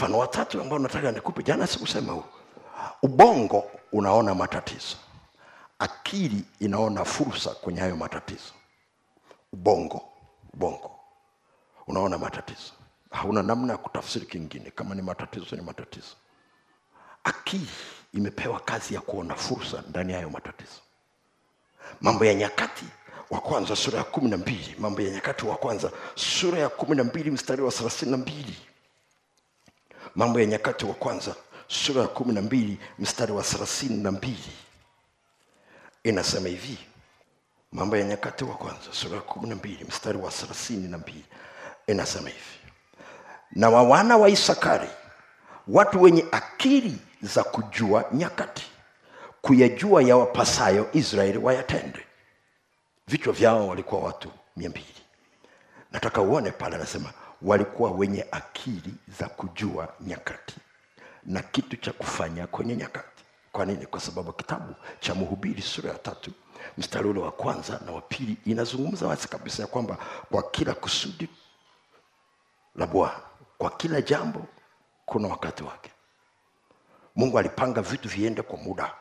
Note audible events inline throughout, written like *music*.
mfano wa tatu ambao nataka nikupe jana sikusema huu. Ubongo unaona matatizo. Akili inaona fursa kwenye hayo matatizo. Ubongo ubongo. Unaona matatizo. Hauna namna ya kutafsiri kingine kama ni matatizo ni matatizo. Akili imepewa kazi ya kuona fursa ndani ya hayo matatizo. Mambo ya nyakati wa kwanza sura ya kumi na mbili mambo ya nyakati wa kwanza sura ya kumi na mbili mstari wa thelathini na mbili mambo ya nyakati wa kwanza sura ya kumi na mbili mstari wa thelathini na mbili. Inasema hivi mambo ya nyakati wa kwanza sura ya kumi na mbili mstari wa thelathini na mbili. Inasema hivi na wa wana wa isakari watu wenye akili za kujua nyakati kuyajua yawapasayo israeli wayatende. Vichwa vyao walikuwa watu mia mbili. Nataka uone pale anasema walikuwa wenye akili za kujua nyakati na kitu cha kufanya kwenye nyakati. Kwa nini? Kwa sababu kitabu cha mhubiri sura ya tatu mstari ule wa kwanza na wa pili inazungumza wazi kabisa ya kwamba kwa kila kusudi la bwana kwa kila jambo kuna wakati wake. Mungu alipanga vitu viende kwa muda.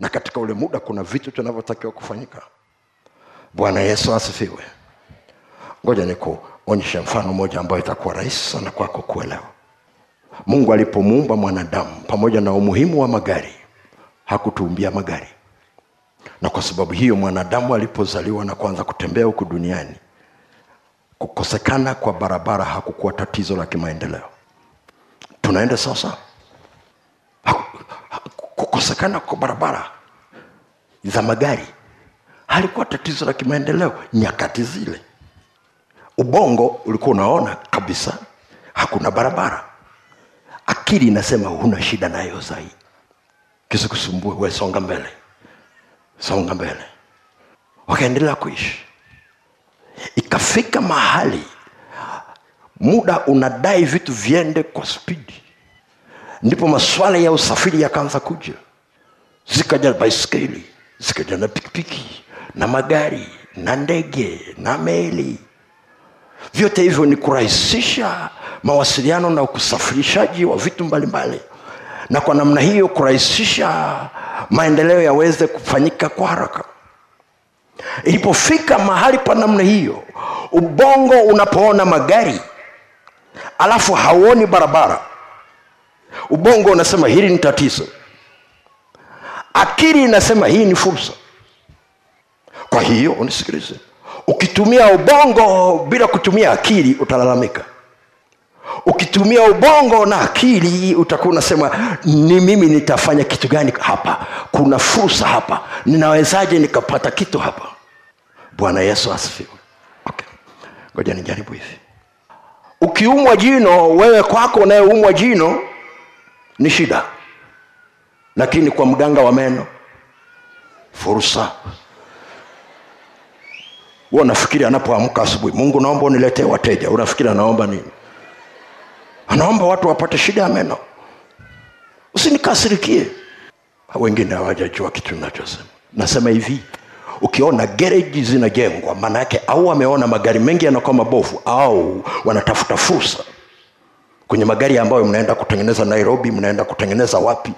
Na katika ule muda kuna vitu tunavyotakiwa kufanyika. Bwana yesu asifiwe. Ngoja nikuonyeshe mfano mmoja ambayo itakuwa rahisi sana kwako kuelewa. Mungu alipomuumba mwanadamu pamoja na umuhimu wa magari hakutuumbia magari. Na kwa sababu hiyo mwanadamu alipozaliwa na kuanza kutembea huku duniani kukosekana kwa barabara hakukuwa tatizo la kimaendeleo. Tunaenda sasa kukosekana kwa barabara za magari halikuwa tatizo la kimaendeleo nyakati zile ubongo ulikuwa unaona kabisa hakuna barabara. Akili inasema huna shida nayo zaidi kisikusumbue we songa mbele. Songa mbele. Wakaendelea kuishi. Ikafika mahali muda unadai vitu viende kwa spidi ndipo maswala ya usafiri yakaanza kuja. Zikaja baiskeli zikaja na pikipiki na magari na ndege na meli vyote hivyo ni kurahisisha mawasiliano na usafirishaji wa vitu mbalimbali. Na kwa namna hiyo kurahisisha maendeleo yaweze kufanyika kwa haraka. Ilipofika mahali pa namna hiyo ubongo unapoona magari alafu hauoni barabara ubongo unasema hili ni tatizo. Akili inasema hii ni fursa. Kwa hiyo unisikilize ukitumia ubongo bila kutumia akili utalalamika. Ukitumia ubongo na akili utakuwa unasema ni mimi nitafanya kitu gani hapa? Kuna fursa hapa. Ninawezaje nikapata kitu hapa? Bwana yesu asifiwe. Okay. ngoja nijaribu hivi. Ukiumwa jino wewe kwako unayeumwa jino ni shida. Lakini kwa mganga wa meno fursa huwa unafikiri anapoamka asubuhi mungu naomba uniletee wateja. Unafikiri anaomba nini? Anaomba watu wapate shida ya meno. Usinikasirikie. Wengine hawajajua kitu nachosema nasema hivi ukiona gereji zinajengwa maana yake au wameona magari mengi yanakuwa mabovu au wanatafuta fursa. Kwenye magari ambayo mnaenda kutengeneza nairobi mnaenda kutengeneza wapi?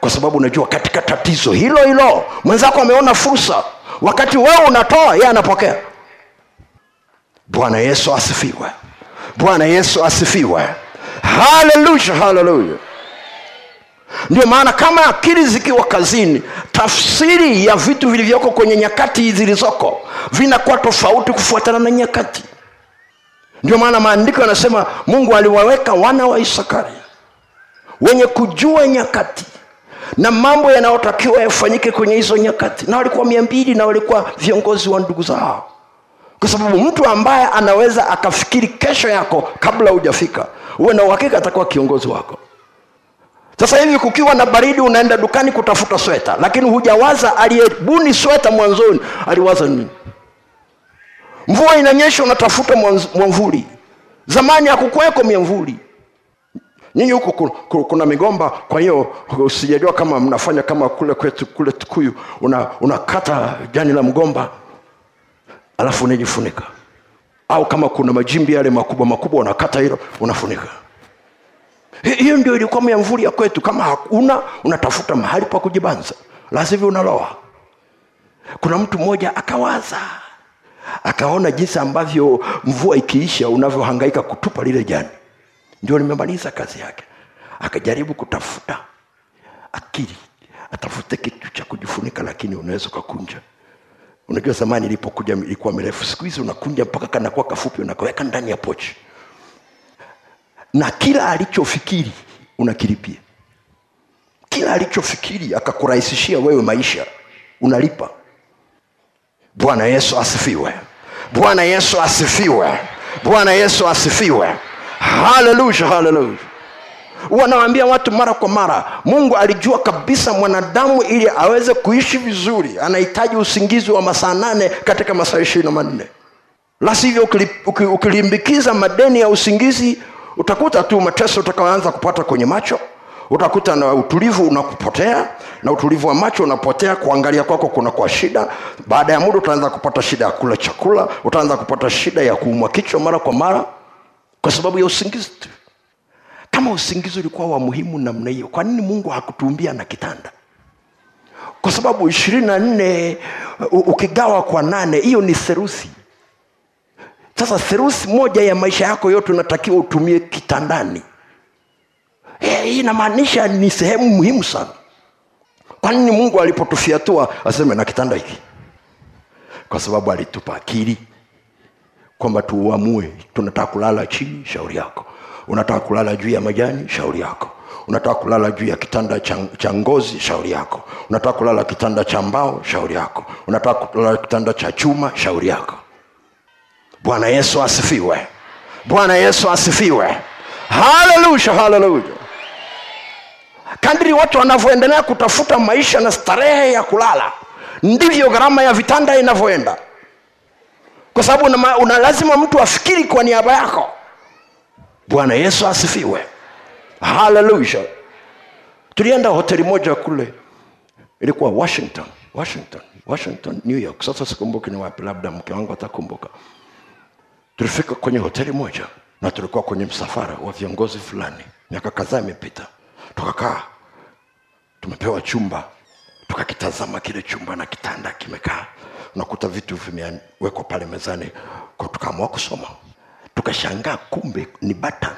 Kwa sababu unajua katika tatizo hilo hilo mwenzako ameona fursa. Wakati wewe unatoa yeye anapokea bwana yesu asifiwe. Bwana yesu asifiwe. Haleluya haleluya. Ndio maana kama akili zikiwa kazini tafsiri ya vitu vilivyoko kwenye nyakati zilizoko vinakuwa tofauti kufuatana na nyakati. Ndio maana maandiko yanasema mungu aliwaweka wana wa isakari wenye kujua nyakati na mambo yanayotakiwa yafanyike kwenye hizo nyakati na walikuwa mia mbili na walikuwa viongozi wa ndugu zao kwa sababu mtu ambaye anaweza akafikiri kesho yako kabla hujafika uwe na uhakika atakuwa kiongozi wako. Sasa hivi kukiwa na baridi unaenda dukani kutafuta sweta lakini hujawaza aliyebuni sweta mwanzoni aliwaza nini? Mvua inanyesha unatafuta mwamvuli. Zamani hakukuweko miamvuli. Nyinyi ku- kuna migomba kwa hiyo sijajua kama mnafanya kama kule kwetu kule tukuyu unakata una jani la mgomba alafu unajifunika au kama kuna majimbi yale makubwa makubwa unakata hilo unafunika. Hiyo ndio ilikuwa miamvuli ya kwetu. Kama hakuna unatafuta mahali pa kujibanza. Lasivyo unaloa. Kuna mtu mmoja akawaza. Akaona jinsi ambavyo mvua ikiisha unavyohangaika kutupa lile jani. Ndio limemaliza kazi yake. Akajaribu kutafuta akili atafute kitu cha kujifunika lakini unaweza ukakunja unajua zamani ilipokuja ilikuwa mirefu. Siku hizi unakunja mpaka kanakuwa kafupi unakaweka ndani ya pochi. Na kila alichofikiri unakilipia. Kila alichofikiri akakurahisishia wewe maisha unalipa. Bwana yesu asifiwe. Bwana yesu asifiwe. Bwana yesu asifiwe. Haleluya haleluya wanawaambia watu mara kwa mara mungu alijua kabisa mwanadamu ili aweze kuishi vizuri anahitaji usingizi wa masaa nane katika masaa ishirini na manne. La ukilimbikiza madeni ya usingizi utakuta tu mateso utakaoanza kupata kwenye macho utakuta na utulivu unakupotea na utulivu wa macho unapotea kuangalia kwako kunakuwa shida. Baada ya muda utaanza kupata shida ya kula chakula utaanza kupata shida ya kuumwa kichwa mara kwa mara kwa sababu ya usingizi tu kama usingizi ulikuwa wa muhimu namna hiyo kwa nini mungu hakutumbia na kitanda? Kwa sababu ishirini na nne ukigawa kwa nane hiyo ni serusi sasa serusi moja ya maisha yako yote unatakiwa utumie kitandani. Hii inamaanisha ni sehemu muhimu sana. Kwa nini mungu alipotufiatua aseme na kitanda hiki? Kwa sababu alitupa akili kwamba tuuamue tunataka kulala chini shauri yako unataka kulala juu ya majani shauri yako. Unataka kulala juu ya kitanda cha, ngozi shauri yako. Unataka kulala kitanda cha mbao shauri yako. Unataka kulala kitanda cha chuma shauri yako. Bwana yesu asifiwe. Bwana yesu asifiwe. Haleluya haleluya. Kadri watu wanavyoendelea kutafuta maisha na starehe ya kulala ndivyo gharama ya vitanda inavyoenda. Kwa sababu una, una lazima mtu afikiri kwa niaba yako bwana yesu asifiwe. Haleluya tulienda hoteli moja kule. Ilikuwa washington washington washington new york. Sasa sikumbuki ni wapi labda mke wangu atakumbuka. Tulifika kwenye hoteli moja na tulikuwa kwenye msafara wa viongozi fulani. Miaka kadhaa imepita. Tukakaa tumepewa chumba tukakitazama kile chumba na kitanda kimekaa. Unakuta vitu vimewekwa pale mezani. Tukaamua kusoma tukashangaa kumbe ni button.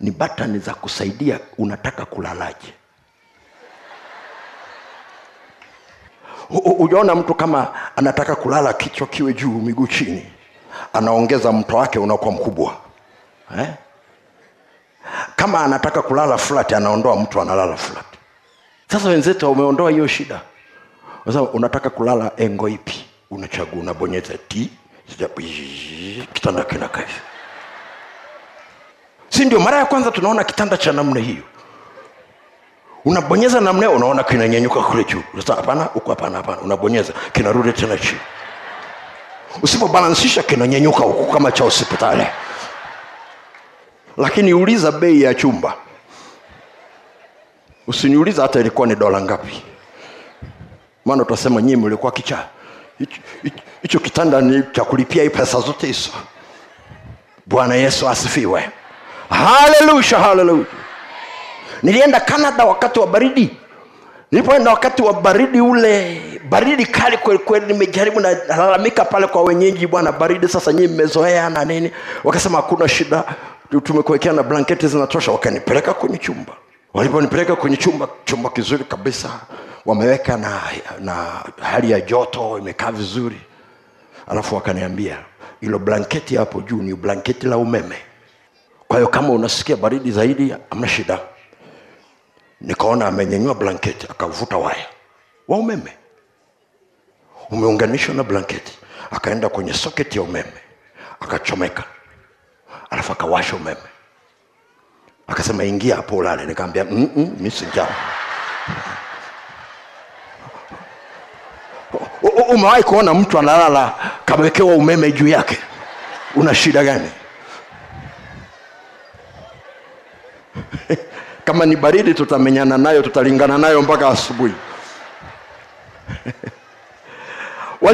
Ni button za kusaidia unataka kulalaje. Ujaona mtu kama anataka kulala kichwa kiwe juu miguu chini anaongeza mto wake unakuwa mkubwa. Eh? kama anataka kulala flat anaondoa mtu analala flat. Sasa wenzetu wameondoa hiyo shida. Unataka kulala engo ipi? Unachagua unabonyeza t kitanda kinakaa hivi. si ndio? Mara ya kwanza tunaona kitanda cha namna hiyo. Unabonyeza namna hiyo unaona kinanyenyuka kule juu. Hapana huko hapana hapana. Unabonyeza kinarudi tena chini. Usipobalansisha kinanyenyuka huku kama cha hospitali. Lakini uliza bei ya chumba. Usiniuliza hata ilikuwa ni dola ngapi. Maana utasema nyii mlikuwa kichaa Hicho- kitanda ni cha kulipia hii pesa zote hizo. Bwana yesu asifiwe. Haleluya haleluya. Nilienda canada wakati wa baridi. Nilipoenda wakati wa baridi ule baridi kali kwelikweli nimejaribu nalalamika pale kwa wenyeji bwana baridi sasa nyii mmezoea na nini? Wakasema hakuna shida tumekuekea na blanketi zinatosha. Wakanipeleka kwenye chumba waliponipeleka kwenye chumba chumba kizuri kabisa wameweka na, na hali ya joto imekaa vizuri. Alafu wakaniambia ilo blanketi hapo juu ni blanketi la umeme. Kwa hiyo kama unasikia baridi zaidi amna shida. Nikaona amenyenyua blanketi akavuta waya wa umeme. Umeunganishwa na blanketi. Akaenda kwenye soketi ya umeme akachomeka. Alafu akawasha umeme akasema ingia hapo ulale. Nikaambia "Mm, mm, mi sijaa U- u- umewahi kuona mtu analala kamewekewa umeme juu yake? Una shida gani? *laughs* Kama ni baridi tutamenyana nayo tutalingana nayo mpaka asubuhi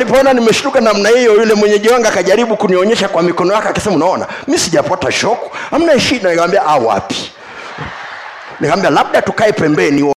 nilipoona nimeshtuka namna hiyo yule mwenyeji wangu akajaribu kunionyesha kwa mikono yake akasema unaona mi sijapata shoku. Amna shida. Nikamwambia ah wapi? Nikamwambia labda tukae pembeni